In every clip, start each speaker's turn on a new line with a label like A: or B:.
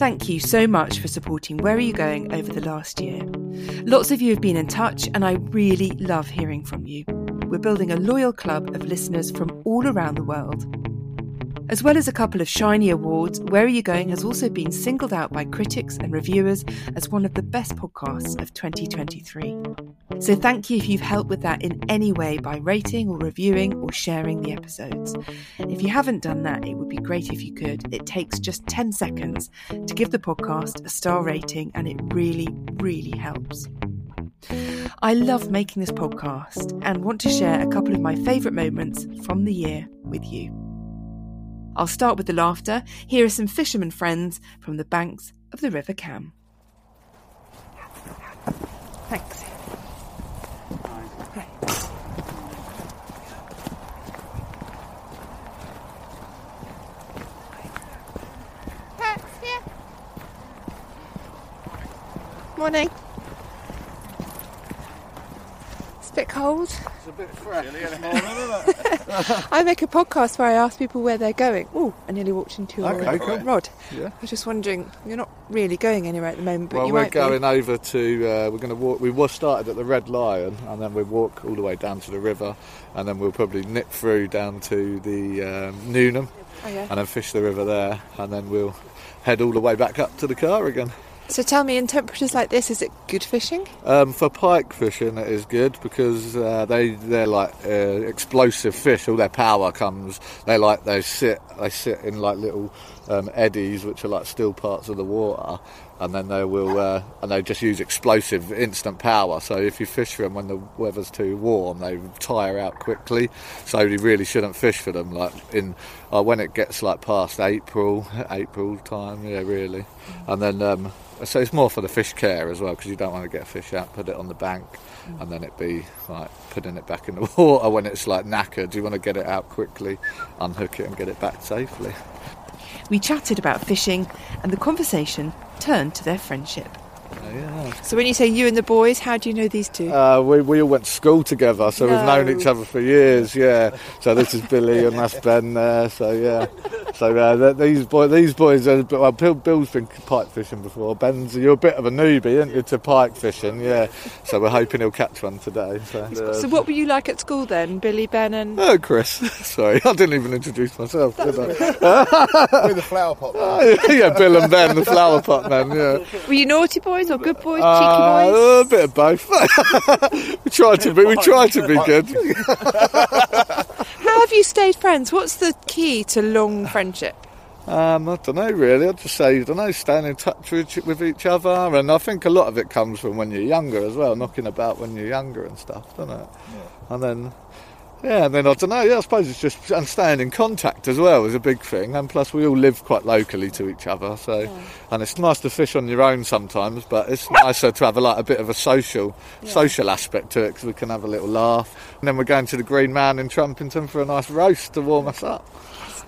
A: Thank you so much for supporting Where Are You Going over the last year. Lots of you have been in touch, and I really love hearing from you. We're building a loyal club of listeners from all around the world. As well as a couple of shiny awards, Where Are You Going has also been singled out by critics and reviewers as one of the best podcasts of 2023. So thank you if you've helped with that in any way by rating or reviewing or sharing the episodes. If you haven't done that, it would be great if you could. It takes just 10 seconds to give the podcast a star rating and it really, really helps. I love making this podcast and want to share a couple of my favourite moments from the year with you. I'll start with the laughter. Here are some fishermen friends from the banks of the River Cam. Thanks. Morning. It's a bit cold.
B: It's a bit fresh this morning, isn't it?
A: I make a podcast where I ask people where they're going. Oh, I nearly walked into your
B: Okay, cool.
A: rod.
B: Yeah.
A: I was just wondering, you're not really going anywhere at the moment, but
B: well,
A: you
B: we're
A: might
B: going
A: be.
B: over to. Uh, we're going to walk. We was started at the Red Lion, and then we walk all the way down to the river, and then we'll probably nip through down to the um, Newnham,
A: Oh, yeah.
B: and then fish the river there, and then we'll head all the way back up to the car again.
A: So tell me, in temperatures like this, is it good fishing?
B: Um, for pike fishing, it is good because uh, they they're like uh, explosive fish. All their power comes. They like they sit they sit in like little um, eddies, which are like still parts of the water, and then they will uh, and they just use explosive instant power. So if you fish for them when the weather's too warm, they tire out quickly. So you really shouldn't fish for them like in uh, when it gets like past April, April time. Yeah, really, and then. Um, so it's more for the fish care as well because you don't want to get a fish out, put it on the bank, and then it be like putting it back in the water when it's like knackered. You want to get it out quickly, unhook it, and get it back safely.
A: We chatted about fishing, and the conversation turned to their friendship.
B: Yeah.
A: So when you say you and the boys, how do you know these two?
B: Uh, we, we all went to school together, so we've known each other for years. Yeah. So this is Billy and that's Ben there. So yeah. So uh, these boys, these boys are. Well, Bill, Bill's been pike fishing before. Ben's you're a bit of a newbie, aren't you, to pike fishing? Yeah. So we're hoping he'll catch one today. So, uh,
A: so what were you like at school then, Billy, Ben, and
B: Oh, Chris. Sorry, I didn't even introduce myself, did I?
C: With the flower pot.
B: yeah, Bill and Ben, the flower pot men. Yeah,
A: were you naughty boys or good boys,
B: Uh,
A: cheeky
B: a bit of both. we tried to be. We tried to be good.
A: How have you stayed friends? What's the key to long friendship?
B: Um, I don't know really. I'd just say, I don't know, staying in touch with, each- with each other, and I think a lot of it comes from when you're younger as well, knocking about when you're younger and stuff, doesn't it? And then, yeah, and then I don't know. Yeah, I suppose it's just and staying in contact as well is a big thing, and plus we all live quite locally to each other, so and it's nice to fish on your own sometimes, but it's nicer to have a, like a bit of a social social aspect to it because we can have a little laugh. And then we're going to the Green Man in Trumpington for a nice roast to warm us up.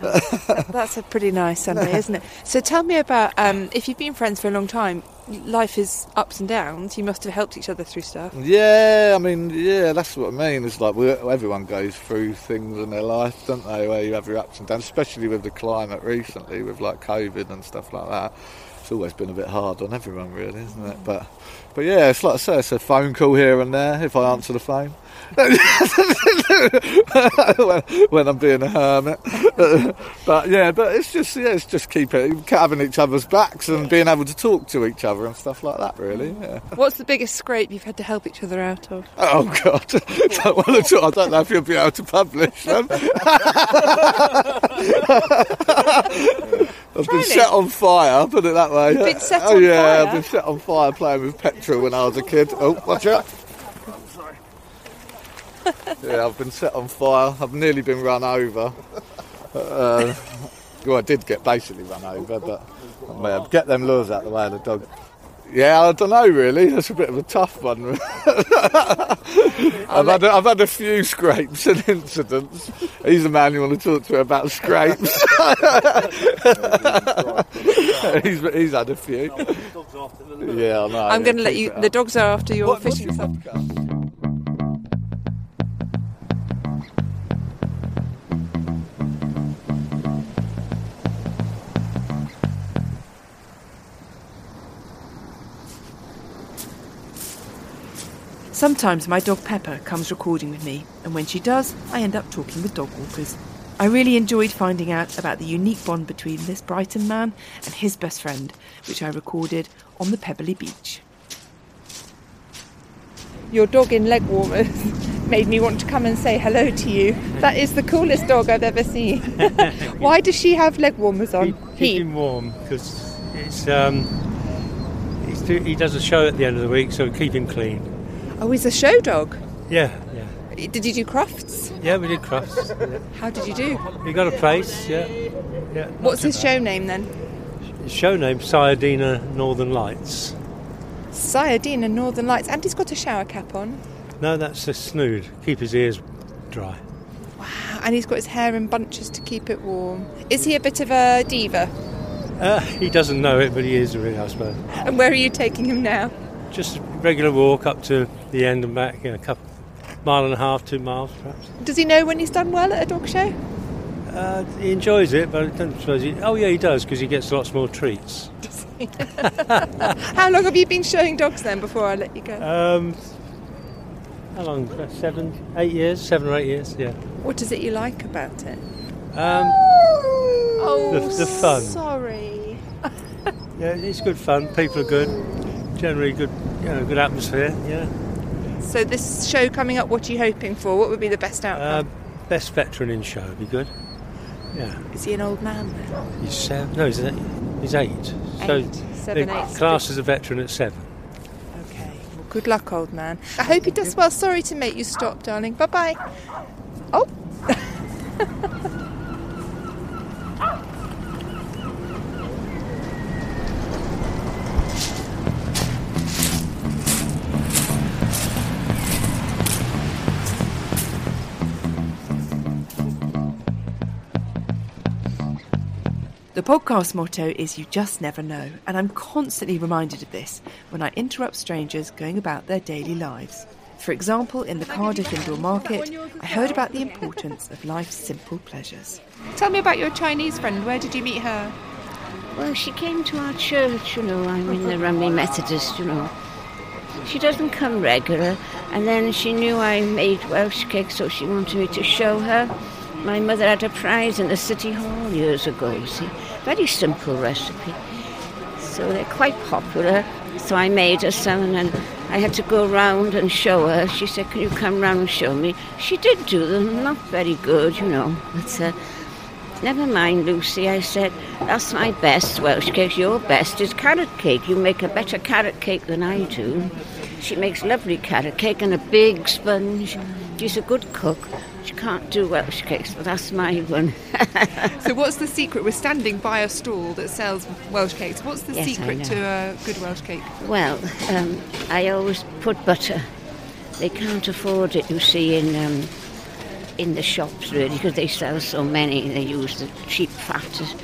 A: That's a pretty nice Sunday, isn't it? So tell me about um, if you've been friends for a long time. Life is ups and downs. You must have helped each other through stuff.
B: Yeah, I mean, yeah, that's what I mean. It's like we everyone goes through things in their life, don't they? Where you have your ups and downs, especially with the climate recently, with like COVID and stuff like that. It's always been a bit hard on everyone, really, isn't it? But, but yeah, it's like I say, it's a phone call here and there if I answer the phone. when, when I'm being a hermit, but yeah, but it's just yeah, it's just keep it having each other's backs and being able to talk to each other and stuff like that. Really, yeah.
A: What's the biggest scrape you've had to help each other out of?
B: Oh God! don't want to talk. I don't know if you'll be able to publish them. I've been set on fire. Put it that way.
A: been set
B: oh yeah,
A: fire?
B: I've been set on fire playing with petrol when I was a kid. Oh, watch out! yeah, I've been set on fire. I've nearly been run over. Uh, well, I did get basically run over, but well, get them lures out the way of the dog. Yeah, I don't know really. That's a bit of a tough one. I've had, a, I've had a few scrapes and incidents. He's the man you want to talk to about scrapes. he's, he's had a few. Yeah, I know.
A: I'm going to let you. The dogs are after your fishing Sometimes my dog Pepper comes recording with me, and when she does, I end up talking with dog walkers. I really enjoyed finding out about the unique bond between this Brighton man and his best friend, which I recorded on the Pebbly Beach. Your dog in leg warmers made me want to come and say hello to you. That is the coolest dog I've ever seen. Why does she have leg warmers on?
D: Keep, keep him warm because it's um, he's do, he does a show at the end of the week, so keep him clean.
A: Oh, he's a show dog.
D: Yeah, yeah,
A: Did you do Crufts?
D: yeah. We did Crufts. yeah.
A: How did you do?
D: We got a place. Yeah, yeah.
A: What's his
D: bad.
A: show name then?
D: His show name Sayadina Northern Lights.
A: Sayadina Northern Lights, and he's got a shower cap on.
D: No, that's a snood. Keep his ears dry.
A: Wow, and he's got his hair in bunches to keep it warm. Is he a bit of a diva?
D: Uh, he doesn't know it, but he is really, I suppose.
A: And where are you taking him now?
D: Just a regular walk up to the end and back. You know, a couple mile and a half, two miles perhaps.
A: Does he know when he's done well at a dog show?
D: Uh, he enjoys it, but I don't suppose he. Oh yeah, he does because he gets lots more treats.
A: How long have you been showing dogs then before I let you go?
D: Um, how long? Seven, eight years, seven or eight years. Yeah.
A: What is it you like about it?
D: Um,
A: Oh,
D: The- the fun.
A: Sorry.
D: yeah, it's good fun. People are good. Generally good. You know, good atmosphere. Yeah.
A: So this show coming up, what are you hoping for? What would be the best
D: Uh,
A: outcome?
D: best veteran in show would be good. Yeah.
A: is he an old man then?
D: He's seven. No, he's eight. He's eight.
A: Eight. Seven,
D: the
A: eight.
D: class as a veteran at seven.
A: Okay. Well, good luck, old man. I hope he does well. Sorry to make you stop, darling. Bye bye. The podcast motto is You Just Never Know, and I'm constantly reminded of this when I interrupt strangers going about their daily lives. For example, in the Cardiff indoor market, I heard about the importance of life's simple pleasures. Tell me about your Chinese friend. Where did you meet her?
E: Well, she came to our church, you know. I'm in the Rumney Methodist, you know. She doesn't come regular, and then she knew I made Welsh cakes, so she wanted me to show her. My mother had a prize in the City Hall years ago, you see. Very simple recipe. So they're quite popular. So I made her some, and I had to go round and show her. She said, Can you come round and show me? She did do them, not very good, you know. But uh, Never mind, Lucy, I said. That's my best Welsh cake. Your best is carrot cake. You make a better carrot cake than I do. She makes lovely carrot cake and a big sponge. She's a good cook. She can't do Welsh cakes, but that's my one.
A: So, what's the secret? We're standing by a stall that sells Welsh cakes. What's the
E: Yes,
A: secret to a good Welsh cake?
E: well, um, I always put butter. They can't afford it, you see, in um, in the shops really, because they sell so many. They use the cheap fat.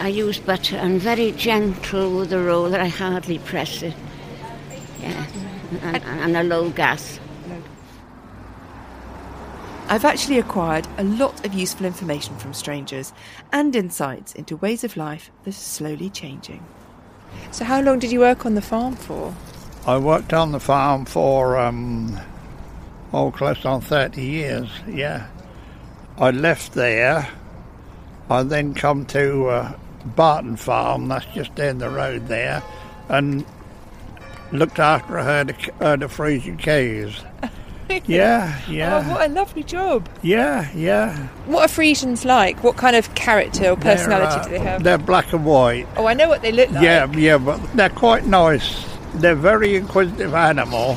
E: I use butter and very gentle with the roller. I hardly press it. Yeah, and, and a low gas.
A: I've actually acquired a lot of useful information from strangers and insights into ways of life that are slowly changing. So, how long did you work on the farm for?
F: I worked on the farm for, um, oh, close on 30 years, yeah. I left there. I then come to uh, Barton Farm, that's just down the road there, and looked after a herd of, herd of Friesian. Yeah,
A: Oh,
F: yeah,
A: what a lovely job!
F: yeah, yeah.
A: What are Friesians like? What kind of character or personality
F: uh,
A: do they have?
F: They're black and white.
A: Oh, I know what they look like.
F: Yeah, yeah, but they're quite nice. They're very inquisitive animal,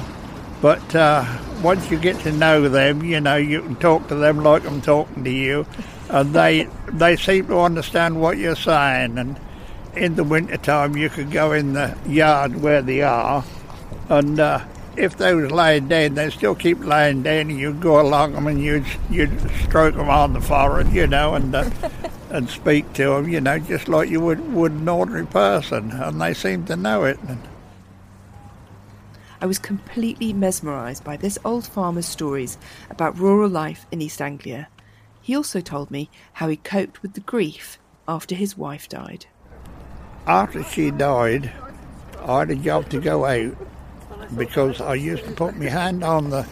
F: but uh, once you get to know them, you know you can talk to them like I'm talking to you, and they they seem to understand what you're saying. And in the winter time, you could go in the yard where they are, and uh, if they was laying down, they still keep laying down, and you'd go along them and you'd you'd stroke them on the forehead, you know, and. Uh, and speak to them, you know, just like you would, would an ordinary person, and they seem to know it.
A: I was completely mesmerised by this old farmer's stories about rural life in East Anglia. He also told me how he coped with the grief after his wife died.
F: after she died, I had a job to go out because I used to put my hand on the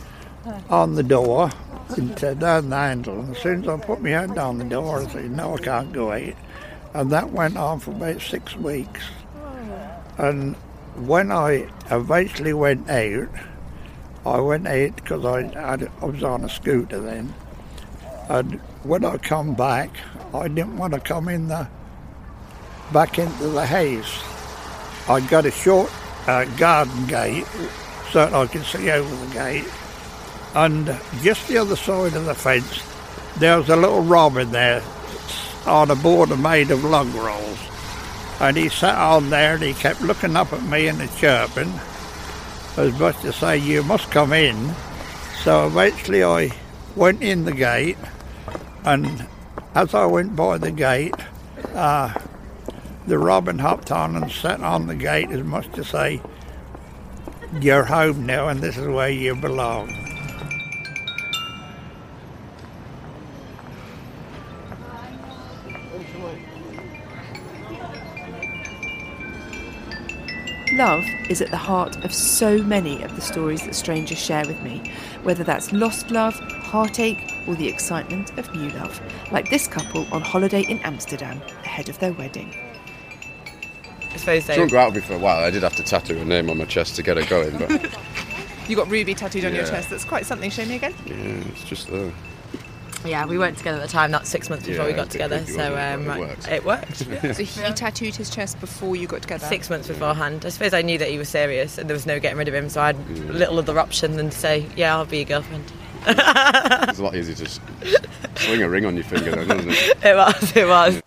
F: on the door and turn down the handle. And as soon as I put my hand on the door, I said, "No, I can't go out." And that went on for about six weeks. And when I eventually went out, I went out because I, had, I was on a scooter then. And when I come back, I didn't want to come in the back into the house. I got a short uh, garden gate so that I could see over the gate. And just the other side of the fence, there was a little robin there on a border made of lug rolls. And he sat on there and he kept looking up at me and chirping, as much to say, You must come in. So eventually I went in the gate, and as I went by the gate, uh, the robin hopped on and sat on the gate as much to say, You're home now and this is where you belong.
A: Love is at the heart of so many of the stories that strangers share with me, whether that's lost love, heartache, or the excitement of new love, like this couple on holiday in Amsterdam ahead of their wedding.
G: I suppose
H: She
G: they.
H: won't go out with me for a while. I did have to tattoo her name on my chest to get her going, but
I: You got Ruby tattooed on your chest. That's quite something. Show me again.
H: yeah, it's just there.
G: Yeah, we weren't together at the time. That's six months before we got together. So um,
H: it
G: right,
H: works.
G: it worked.
I: So he tattooed his chest before you got together.
G: Six months beforehand. I suppose I knew that he was serious and there was no getting rid of him. So I had little other option than to say, "Yeah, I'll be your girlfriend."
H: It's a lot easier to just sling a ring on your finger, then, isn't it?
G: It was. It was.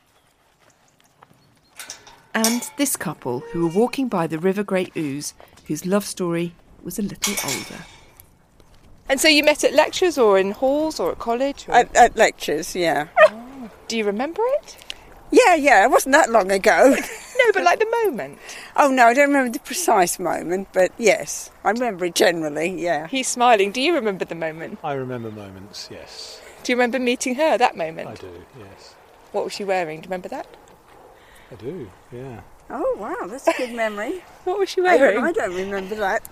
A: And this couple who were walking by the River Great Ouse, whose love story was a little older.
I: And so you met at lectures or in halls or at college? Or...
J: At, at lectures, yeah. Oh.
I: Do you remember it?
J: Yeah, yeah, it wasn't that long ago.
I: No, but like the moment.
J: oh no, I don't remember the precise moment, but yes, I remember it generally, yeah.
I: He's smiling. Do you remember the moment?
D: I remember moments, yes.
I: Do you remember meeting her that moment?
D: I do, yes.
I: What was she wearing? Do you remember that?
D: I do, yeah.
J: Oh wow, that's a good memory.
I: What was she
J: I,
I: wearing?
J: don't, I don't remember that.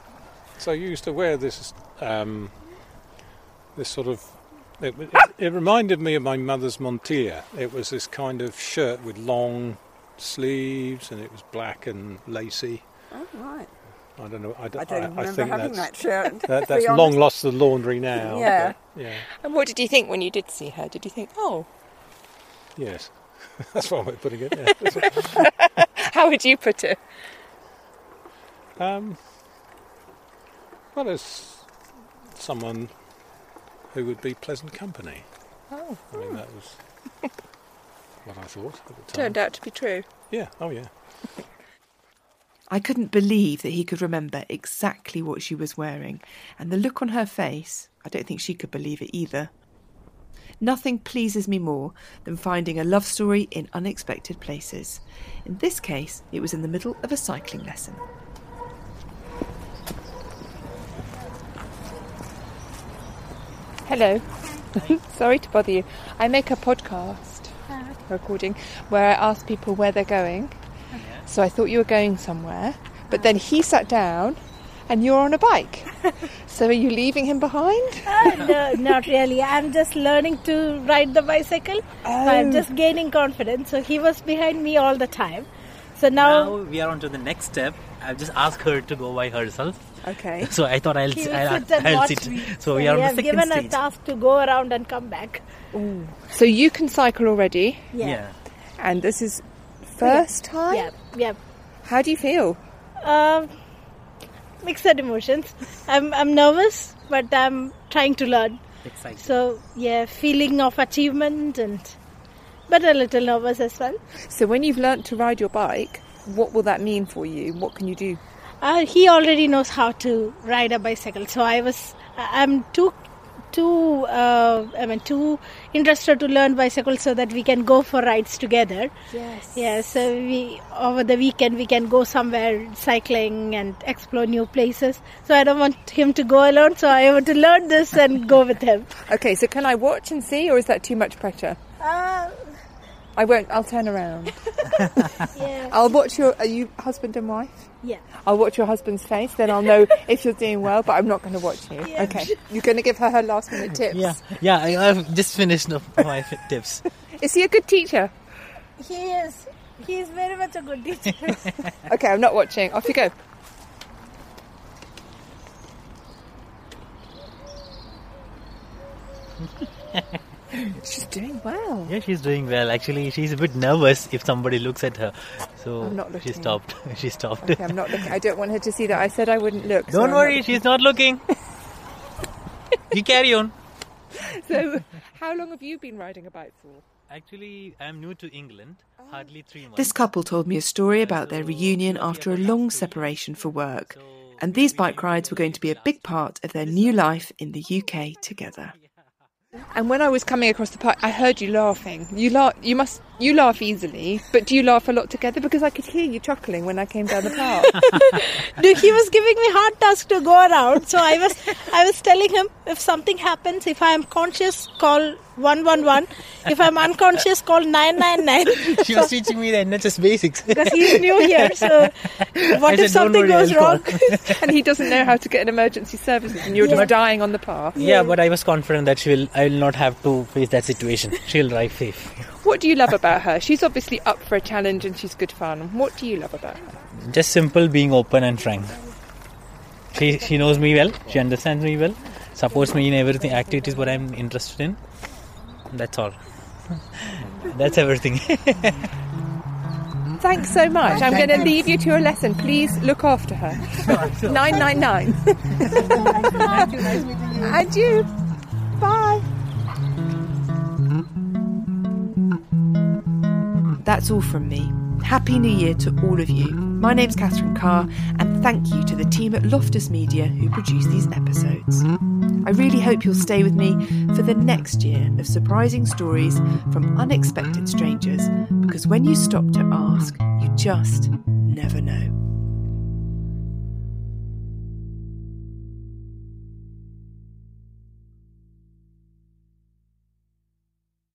D: So you used to wear this, um, this sort of. It, it, it reminded me of my mother's mantilla. It was this kind of shirt with long sleeves, and it was black and lacy.
J: Oh right.
D: I don't know. I,
J: I
D: don't,
J: don't
D: I,
J: remember
D: think
J: having
D: that's,
J: that shirt.
D: that, that's
J: honest.
D: long lost to the laundry now.
J: Yeah.
D: but, yeah.
I: And what did you think when you did see her? Did you think, oh,
D: Yes. that's one way of putting it. Yeah.
I: how would you put it?
D: Um, well, as someone who would be pleasant company.
I: Oh,
D: I mean, that was what I thought at the time.
I: turned out to be true.
D: Yeah. Oh, yeah.
A: I couldn't believe that he could remember exactly what she was wearing, and the look on her face, I don't think she could believe it either. Nothing pleases me more than finding a love story in unexpected places. In this case, it was in the middle of a cycling lesson.
I: Hello. Sorry to bother you. I make a podcast uh-huh. recording where I ask people where they're going. Oh, so I thought you were going somewhere, but uh-huh. then he sat down and you're on a bike. so are you leaving him behind?
K: no, not really. I'm just learning to ride the bicycle. So I'm just gaining confidence. So he was behind me all the time. So now,
L: Now we are on to the next step. I've just asked her to go by herself.
I: Okay.
L: So I thought I'll,
K: he will
L: I'll,
K: sit
L: I'll sit. So we are
K: he
L: on
K: has
L: the second
K: given
L: stage.
K: a task to go around and come back. Ooh.
I: So you can cycle already,
K: Yeah.
L: Yeah.
I: and this is first time.
K: Yeah. Yeah.
I: How do you feel?
K: Um, mixed emotions. I'm I'm nervous, but I'm trying to learn.
L: Excited.
K: So yeah, feeling of achievement and but a little nervous as well.
I: So when you've learnt to ride your bike, what will that mean for you? What can you do?
K: Uh, he already knows how to ride a bicycle, so I was I'm too too uh, I mean too interested to learn bicycle so that we can go for rides together.
I: Yes.
K: Yeah, so we over the weekend we can go somewhere cycling and explore new places. So I don't want him to go alone, so I want to learn this and go with him.
I: Okay, so can I watch and see, or is that too much pressure?
K: Uh,
I: I won't. I'll turn around.
K: Yeah.
I: I'll watch your. Are you husband and wife?
K: Yeah.
I: I'll watch your husband's face, then I'll know if you're doing well. But I'm not going to watch you.
K: Yeah.
I: Okay. You're going to give her her last minute tips.
L: Yeah, yeah. I, I've just finished up my tips.
I: Is he a good teacher?
K: He is. He is very much a good teacher.
I: Okay, I'm not watching. Off you go. She's doing well.
L: Yeah, she's doing well. Actually, she's a bit nervous if somebody looks at her. So
I: I'm not
L: she stopped. she stopped.
I: Okay, I'm not looking. I don't want her to see that I said I wouldn't look.
L: Don't
I: I'm not
L: worry, she's not looking. you carry on.
I: So, how long have you been riding a bike for?
L: Actually, I'm new to England. Hardly three months.
A: This couple told me a story about their reunion after a long separation for work, and these bike rides were going to be a big part of their new life in the UK together.
I: And when I was coming across the park, I heard you laughing. You laugh. You must. You laugh easily, but do you laugh a lot together? Because I could hear you chuckling when I came down the park.
K: No, he was giving me hard task to go around. So I was, I was telling him if something happens, if I am conscious, call one one one. If I'm unconscious, call nine nine nine.
L: she was teaching me the NHS basics.
K: Because he's new here, so what
L: I
K: if
L: said,
K: something
L: worry,
K: goes wrong?
I: and he doesn't know how to get an emergency services, and you're just dying on the path.
L: Yeah, but I was confident that she will. I will not have to face that situation. She'll drive safe.
I: What do you love about her? She's obviously up for a challenge and she's good fun. What do you love about her?
L: Just simple, being open and frank. She she knows me well. She understands me well. Supports me in everything activities what I'm interested in. That's all. That's everything.
I: Thanks so much. I'm going to leave you to your lesson. Please look after her. 999. and you. Bye.
A: That's all from me. Happy New Year to all of you. My name's Catherine Carr, and thank you to the team at Loftus Media who produce these episodes. I really hope you'll stay with me for the next year of surprising stories from unexpected strangers, because when you stop to ask, you just never know.